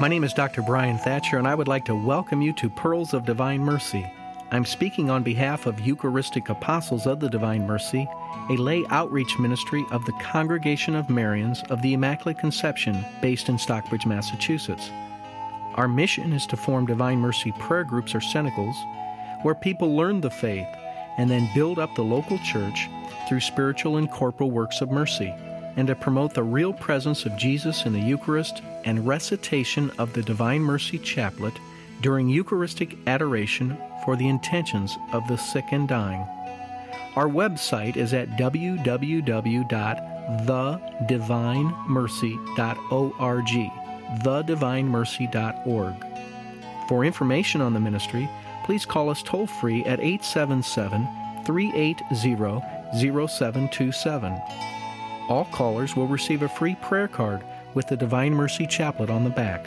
My name is Dr. Brian Thatcher, and I would like to welcome you to Pearls of Divine Mercy. I'm speaking on behalf of Eucharistic Apostles of the Divine Mercy, a lay outreach ministry of the Congregation of Marians of the Immaculate Conception based in Stockbridge, Massachusetts. Our mission is to form Divine Mercy prayer groups or cenacles where people learn the faith and then build up the local church through spiritual and corporal works of mercy and to promote the real presence of Jesus in the Eucharist and recitation of the Divine Mercy Chaplet during Eucharistic adoration for the intentions of the sick and dying. Our website is at www.thedivinemercy.org, thedivinemercy.org. For information on the ministry, please call us toll free at 877 380 0727 all callers will receive a free prayer card with the Divine Mercy Chaplet on the back.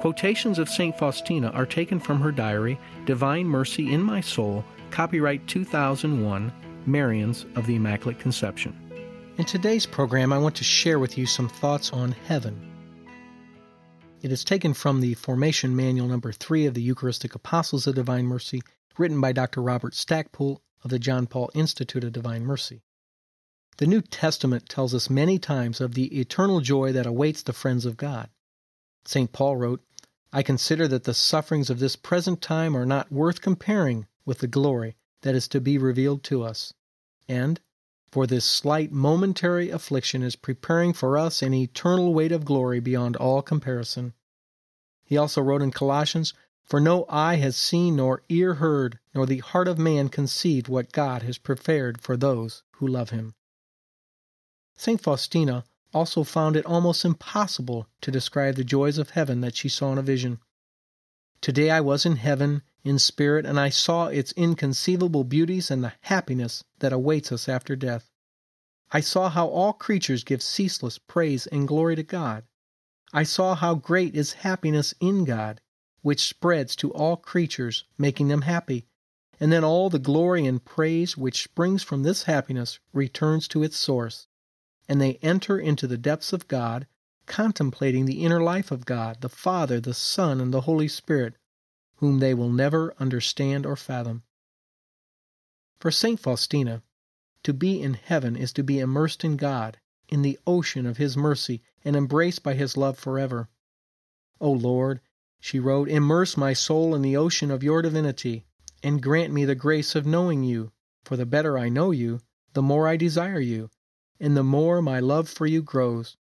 Quotations of St. Faustina are taken from her diary, Divine Mercy in My Soul, copyright 2001, Marians of the Immaculate Conception. In today's program, I want to share with you some thoughts on heaven. It is taken from the Formation Manual number 3 of the Eucharistic Apostles of Divine Mercy, written by Dr. Robert Stackpole of the John Paul Institute of Divine Mercy. The New Testament tells us many times of the eternal joy that awaits the friends of God. St. Paul wrote, I consider that the sufferings of this present time are not worth comparing with the glory that is to be revealed to us. And, for this slight momentary affliction is preparing for us an eternal weight of glory beyond all comparison. He also wrote in Colossians, For no eye has seen, nor ear heard, nor the heart of man conceived what God has prepared for those who love him. St. Faustina also found it almost impossible to describe the joys of heaven that she saw in a vision. Today I was in heaven in spirit, and I saw its inconceivable beauties and the happiness that awaits us after death. I saw how all creatures give ceaseless praise and glory to God. I saw how great is happiness in God, which spreads to all creatures, making them happy. And then all the glory and praise which springs from this happiness returns to its source and they enter into the depths of God, contemplating the inner life of God, the Father, the Son, and the Holy Spirit, whom they will never understand or fathom. For St. Faustina, to be in heaven is to be immersed in God, in the ocean of His mercy, and embraced by His love forever. O Lord, she wrote, immerse my soul in the ocean of your divinity, and grant me the grace of knowing you, for the better I know you, the more I desire you, and the more my love for you grows.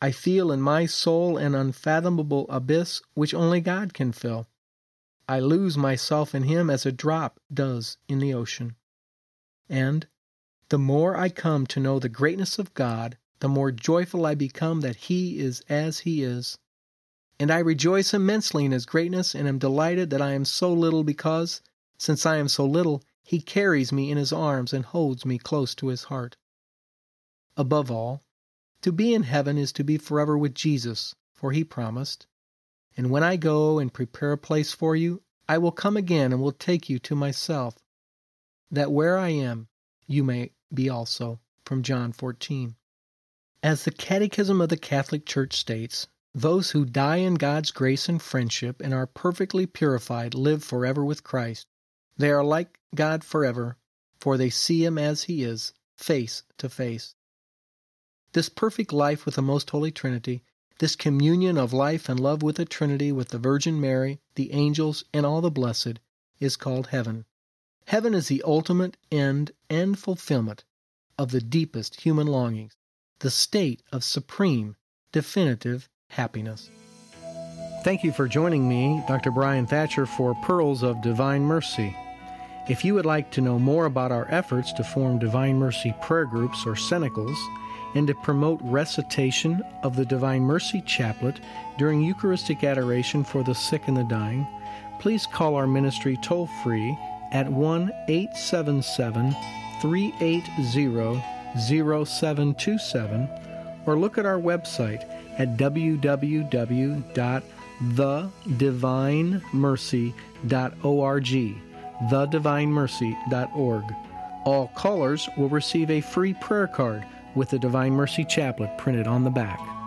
I feel in my soul an unfathomable abyss which only God can fill. I lose myself in Him as a drop does in the ocean. And the more I come to know the greatness of God, the more joyful I become that He is as He is. And I rejoice immensely in His greatness and am delighted that I am so little because, since I am so little, He carries me in His arms and holds me close to His heart. Above all, to be in heaven is to be forever with Jesus, for he promised, And when I go and prepare a place for you, I will come again and will take you to myself, that where I am, you may be also. From John 14. As the Catechism of the Catholic Church states, those who die in God's grace and friendship and are perfectly purified live forever with Christ. They are like God forever, for they see Him as He is, face to face. This perfect life with the Most Holy Trinity, this communion of life and love with the Trinity, with the Virgin Mary, the angels, and all the blessed, is called heaven. Heaven is the ultimate end and fulfillment of the deepest human longings, the state of supreme, definitive happiness. Thank you for joining me, Dr. Brian Thatcher, for Pearls of Divine Mercy. If you would like to know more about our efforts to form Divine Mercy prayer groups or cenacles, and to promote recitation of the Divine Mercy Chaplet during Eucharistic adoration for the sick and the dying, please call our ministry toll free at 1 877 380 0727 or look at our website at www.thedivinemercy.org. Thedivinemercy.org. All callers will receive a free prayer card with the Divine Mercy Chaplet printed on the back.